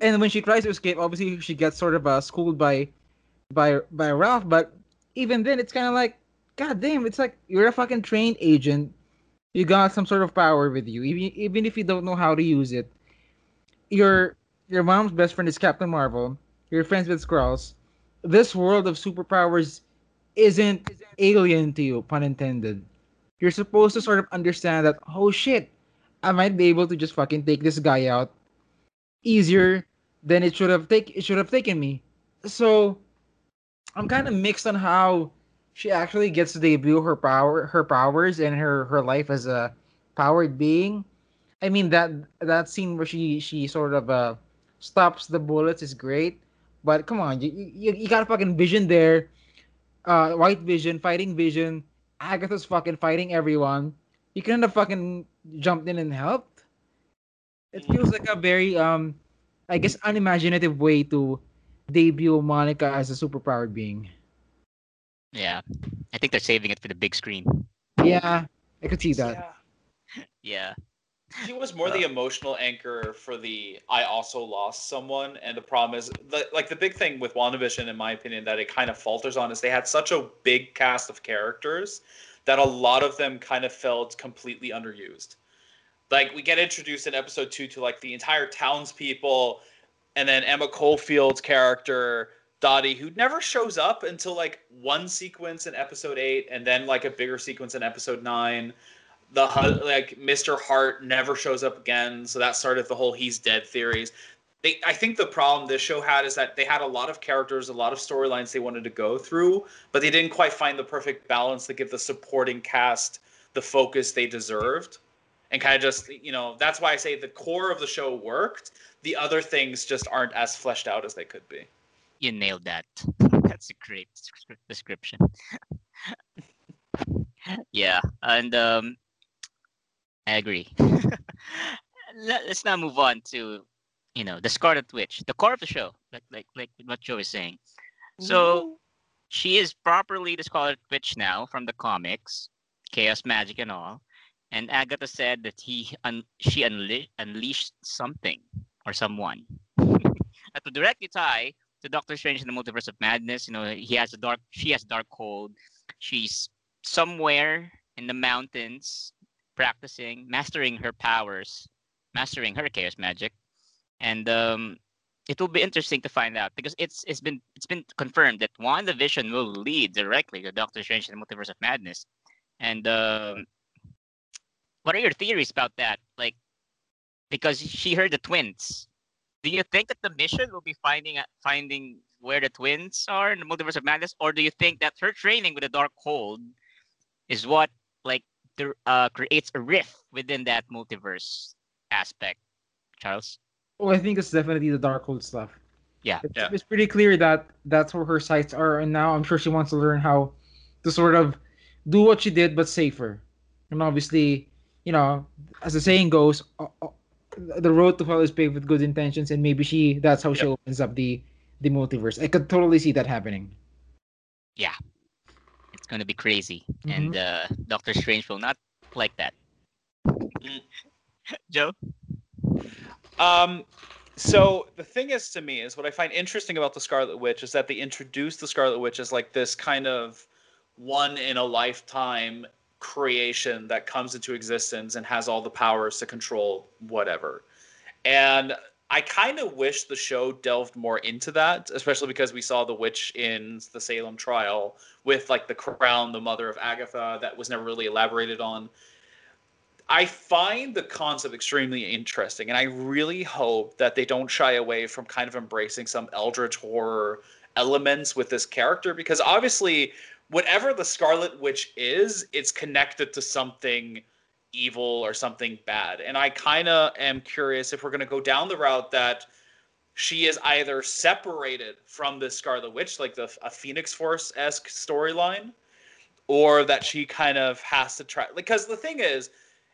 and when she tries to escape, obviously she gets sort of uh, schooled by by by Ralph. But even then, it's kind of like, god damn! It's like you're a fucking trained agent. You got some sort of power with you, even even if you don't know how to use it. Your your mom's best friend is Captain Marvel. You're friends with Skrulls. This world of superpowers isn't alien to you, pun intended. You're supposed to sort of understand that, oh shit, I might be able to just fucking take this guy out easier than it should have take it should have taken me. So I'm kind of mixed on how she actually gets to debut her power her powers and her her life as a powered being. I mean that that scene where she she sort of uh stops the bullets is great, but come on, you you, you got a fucking vision there, uh, white vision fighting vision. Agatha's fucking fighting everyone. You couldn't have fucking jumped in and helped. It feels like a very um, I guess unimaginative way to debut Monica as a superpowered being. Yeah, I think they're saving it for the big screen. Yeah, I could see that. Yeah. Yeah, She was more the emotional anchor for the I also lost someone, and the problem is the, like the big thing with WandaVision, in my opinion, that it kind of falters on is they had such a big cast of characters that a lot of them kind of felt completely underused. Like we get introduced in episode two to like the entire townspeople, and then Emma Caulfield's character Dottie, who never shows up until like one sequence in episode eight, and then like a bigger sequence in episode nine the like Mr. Hart never shows up again, so that started the whole he's dead theories. They, I think the problem this show had is that they had a lot of characters, a lot of storylines they wanted to go through, but they didn't quite find the perfect balance to give the supporting cast the focus they deserved. And kind of just, you know, that's why I say the core of the show worked. The other things just aren't as fleshed out as they could be. you nailed that. That's a great description. yeah, and um, I agree. Let, us now move on to, you know, the Scarlet Witch, the core of the show, like like like what Joe is saying. So she is properly the Scarlet Witch now from the comics, chaos magic and all. And Agatha said that he un- she unle- unleashed something or someone. and to directly tie to Doctor Strange in the Multiverse of Madness, you know, he has a dark she has Darkhold. She's somewhere in the mountains practicing, mastering her powers, mastering her chaos magic. And um it will be interesting to find out because it's it's been it's been confirmed that WandaVision will lead directly to Doctor Strange and the Multiverse of Madness. And um, what are your theories about that? Like, because she heard the twins. Do you think that the mission will be finding finding where the twins are in the Multiverse of Madness, or do you think that her training with the Darkhold is what uh, creates a rift within that multiverse aspect? Charles. Oh, I think it's definitely the Darkhold stuff. Yeah. It's, Yeah. it's pretty clear that that's where her sights are, and now I'm sure she wants to learn how to sort of do what she did, but safer. And obviously, you know, as the saying goes, uh, uh, the road to hell is paved with good intentions, and maybe she that's how she opens up the the multiverse. I could totally see that happening. It's going to be crazy, Mhm. and uh, Doctor Strange will not like that. Joe. Um, so the thing is to me is what I find interesting about the Scarlet Witch is that they introduced the Scarlet Witch as like this kind of one in a lifetime creation that comes into existence and has all the powers to control whatever. And I kind of wish the show delved more into that, especially because we saw the witch in the Salem trial with like the crown, the mother of Agatha, that was never really elaborated on. I find the concept extremely interesting, and I really hope that they don't shy away from kind of embracing some eldritch horror elements with this character because obviously, whatever the Scarlet Witch is, it's connected to something evil or something bad. And I kind of am curious if we're going to go down the route that she is either separated from the Scarlet Witch, like the a Phoenix Force esque storyline, or that she kind of has to try. Because the thing is,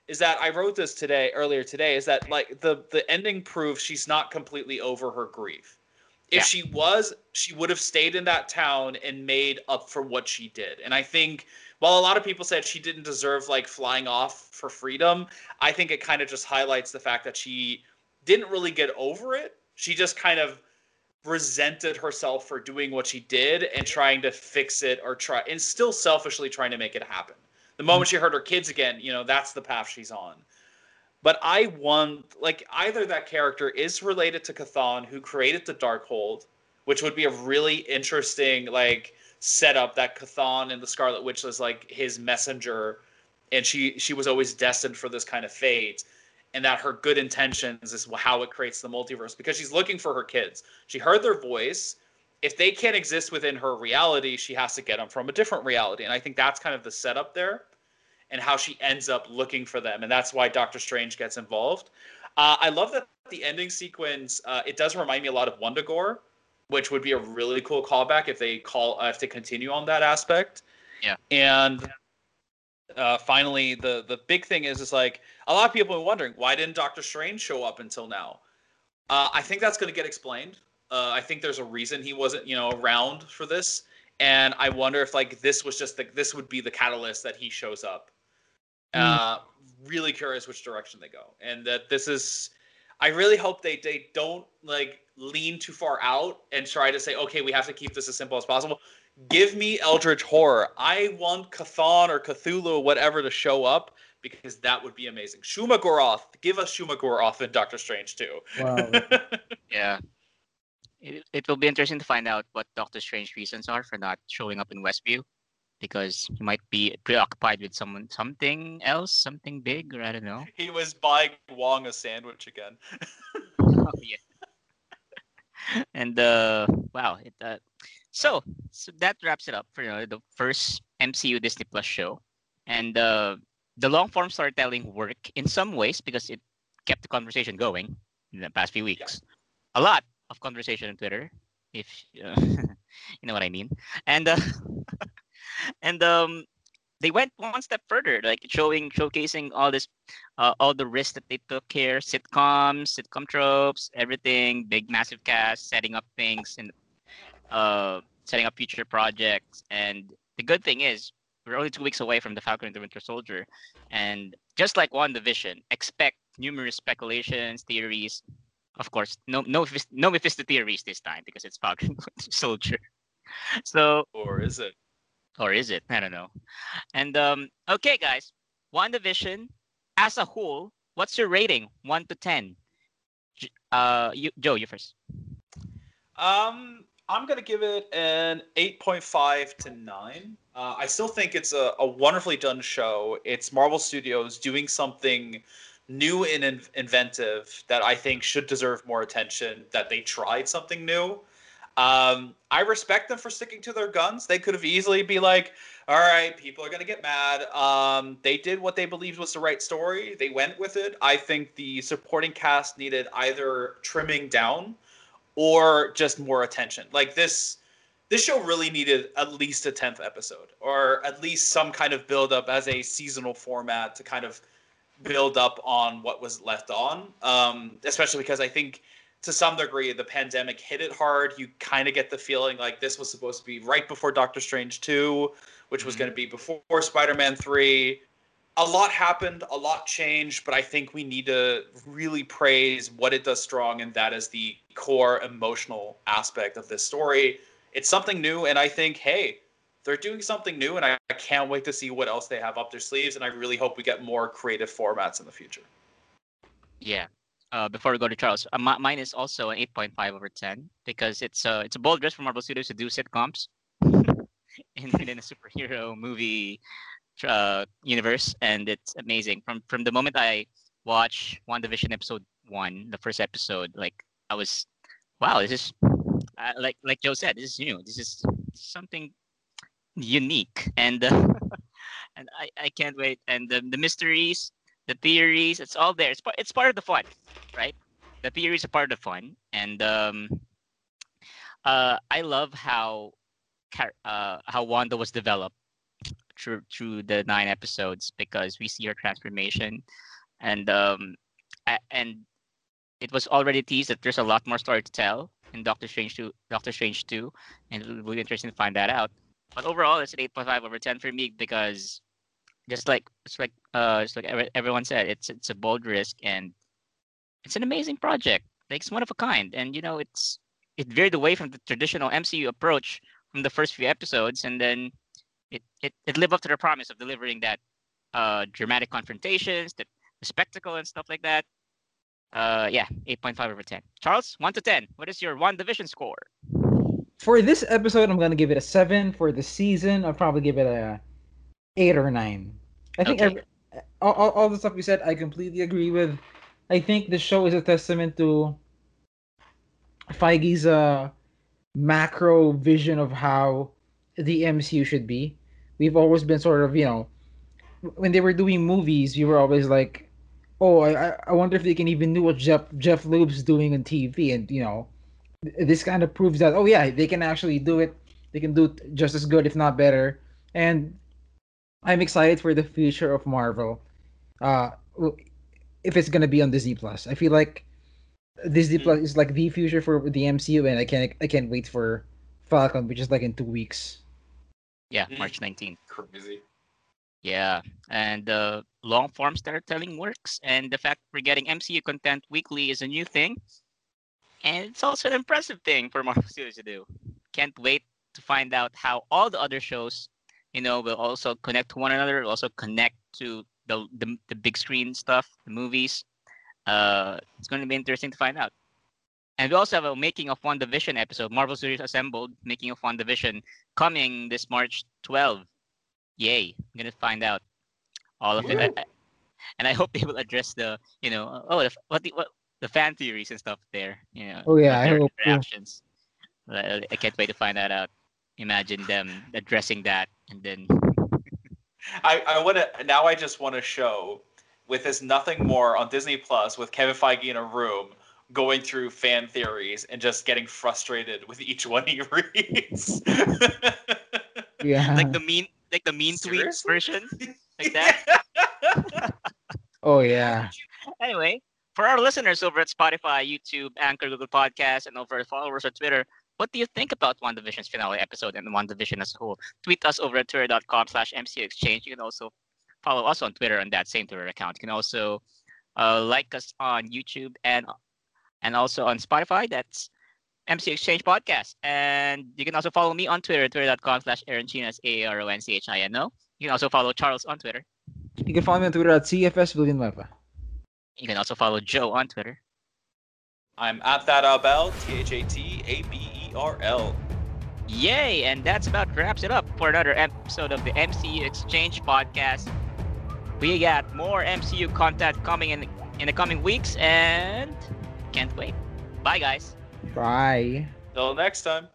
is that I wrote this today earlier today is that like the the ending proves she's not completely over her grief. If Yeah. she was, she would have stayed in that town and made up for what she did. And I think while a lot of people said she didn't deserve like flying off for freedom, I think it kind of just highlights the fact that she didn't really get over it. She just kind of resented herself for doing what she did and trying to fix it or try and still selfishly trying to make it happen. The mm-hmm. moment she heard her kids again, you know, that's the path she's on. But I want like either that character is related to Chthon, who created the Darkhold, which would be a really interesting like setup that Chthon and the Scarlet Witch was like his messenger, and she she was always destined for this kind of fate, and that her good intentions is how it creates the multiverse because she's looking for her kids. She heard their voice. If they can't exist within her reality, she has to get them from a different reality, and I think that's kind of the setup there and how she ends up looking for them, and that's why Doctor Strange gets involved. Uh, I love that the ending sequence. Uh, it does remind me a lot of Wundagore, which would be a really cool callback if they call uh, if they continue on that aspect. Yeah. And uh, finally, the the big thing is is like a lot of people are wondering why didn't Doctor Strange show up until now. Uh, I think that's going to get explained. Uh, I think there's a reason he wasn't you know around for this, and I wonder if like this was just the this would be the catalyst that he shows up. Mm. Uh, really curious which direction they go, and that this is. I really hope they they don't like lean too far out and try to say, okay, we have to keep this as simple as possible. Give me Eldritch horror. I want Chthon or Cthulhu, or whatever, to show up because that would be amazing. Shuma Gorath, give us Shuma Gorath in Doctor Strange too. Wow. Yeah. It, it will be interesting to find out what Doctor Strange reasons are for not showing up in Westview, because he might be preoccupied with someone, something else, something big, or I don't know. he was buying Wong a sandwich again. Oh, yeah. and uh, wow, it uh, so so that wraps it up for you know, the first MCU Disney Plus show, and uh, the long form storytelling worked in some ways because it kept the conversation going in the past few weeks. A lot of conversation on Twitter, if uh, you know what I mean, and uh, and um, they went one step further, like showing showcasing all this, uh, all the risks that they took here, sitcoms, sitcom tropes, everything, big massive cast, setting up things and uh, setting up future projects. And the good thing is, we're only two weeks away from the Falcon and the Winter Soldier, and just like one WandaVision, expect numerous speculations, theories. Of course, no no no Mephisto theories this time because it's Falcon and Winter Soldier. So Or is it? Or is it? I don't know. And um, okay, guys, WandaVision as a whole, what's your rating? One to ten. Uh, you, Joe, you first. Um, I'm gonna give it an 8.5 to 9. Uh, I still think it's a, a wonderfully done show. It's Marvel Studios doing something new and in- inventive that I think should deserve more attention. That they tried something new. Um, I respect them for sticking to their guns. They could have easily be like, "All right, people are gonna get mad." Um, they did what they believed was the right story. They went with it. I think the supporting cast needed either trimming down or just more attention. Like this this show really needed at least a 10th episode or at least some kind of build up as a seasonal format to kind of build up on what was left on. Um, especially because I think to some degree the pandemic hit it hard. You kind of get the feeling like this was supposed to be right before Doctor Strange 2, which was Mhm. going to be before Spider-Man 3 a lot happened, a lot changed, but I think we need to really praise what it does strong, and that is the core emotional aspect of this story. It's something new, and I think, hey, they're doing something new, and I, I can't wait to see what else they have up their sleeves, and I really hope we get more creative formats in the future. Yeah. Uh, before we go to Charles, uh, mi- mine is also an 8.5 over 10 because it's uh, it's a bold risk for Marvel Studios to do sitcoms in, in a superhero movie uh, universe, and it's amazing. From from the moment I watched WandaVision episode one, the first episode, like I was, wow, this is uh, like like Joe said, this is new. This is something unique, and uh, and I, I can't wait. And the, the mysteries, the theories, it's all there. It's part it's part of the fun, right? The theories are part of the fun, and um, uh, I love how uh, how Wanda was developed through through the nine episodes because we see her transformation, and um, and it was already teased that there's a lot more story to tell in Doctor Strange two, Doctor Strange two, and it will be interesting to find that out. But overall, it's an eight point five over ten for me because just like it's like uh it's like every- everyone said, it's it's a bold risk and it's an amazing project. Like it's one of a kind, and you know it's it veered away from the traditional MCU approach from the first few episodes, and then it it, it lived up to the promise of delivering that uh dramatic confrontations, that the spectacle and stuff like that. Uh, yeah, eight point five over ten. Charles, one to ten. What is your WandaVision score? For this episode, I'm gonna give it a seven. For the season, I'll probably give it a eight or nine. I think Okay. all, all, the stuff you said, I completely agree with. I think the show is a testament to Feige's uh, macro vision of how the MCU should be. We've always been sort of, you know, when they were doing movies, we were always like, "Oh, I, I- I wonder if they can even do what Jeff Jeph Loeb's doing on TV," and you know, this kind of proves that, oh yeah, they can actually do it. They can do it just as good, if not better. And I'm excited for the future of Marvel. Uh, if it's gonna be on Disney Plus, I feel like Disney. Plus is like the future for the MCU, and I can't I can't wait for Falcon, which is like in two weeks. Yeah, Mm. March 19th. Crazy. Yeah, and uh, long form storytelling works, and the fact we're getting MCU content weekly is a new thing, and it's also an impressive thing for Marvel Studios to do. Can't wait to find out how all the other shows, you know, will also connect to one another, will also connect to the the, the big screen stuff, the movies. Uh, it's going to be interesting to find out. And we also have a making of WandaVision episode, Marvel Studios Assembled, making of WandaVision, coming this March 12. Yay! I'm gonna find out all of it, and I hope they will address the, you know, oh, the, what the what the fan theories and stuff there. You know, Oh, yeah, I hope reactions. I I can't wait to find that out. Imagine them addressing that, and then I, I want to now. I just want to show with this nothing more on Disney Plus with Kevin Feige in a room going through fan theories and just getting frustrated with each one he reads. Yeah. like the mean, like the mean tweets version, like that. oh yeah. anyway, for our listeners over at Spotify, YouTube, Anchor, Google Podcasts, and over our followers on Twitter, what do you think about WandaVision's finale episode and One Division as a whole? Tweet us over at twitter.com slash MCU Exchange. You can also follow us on Twitter on that same Twitter account. You can also uh, like us on YouTube and and also on Spotify. That's MC Exchange Podcast. And you can also follow me on Twitter, twitter.com slash Aaron Chinas, A-A-R-O-N-C-H-I-N-O. You can also follow Charles on Twitter. You can follow me on Twitter at CFS Villanueva. You can also follow Joe on Twitter. I'm at that Abel, T H A T A B E R L. Yay! And that's about wraps it up for another episode of the MCU Exchange podcast. We got more MCU content coming in in the coming weeks, and can't wait. Bye, guys. Bye. Till next time.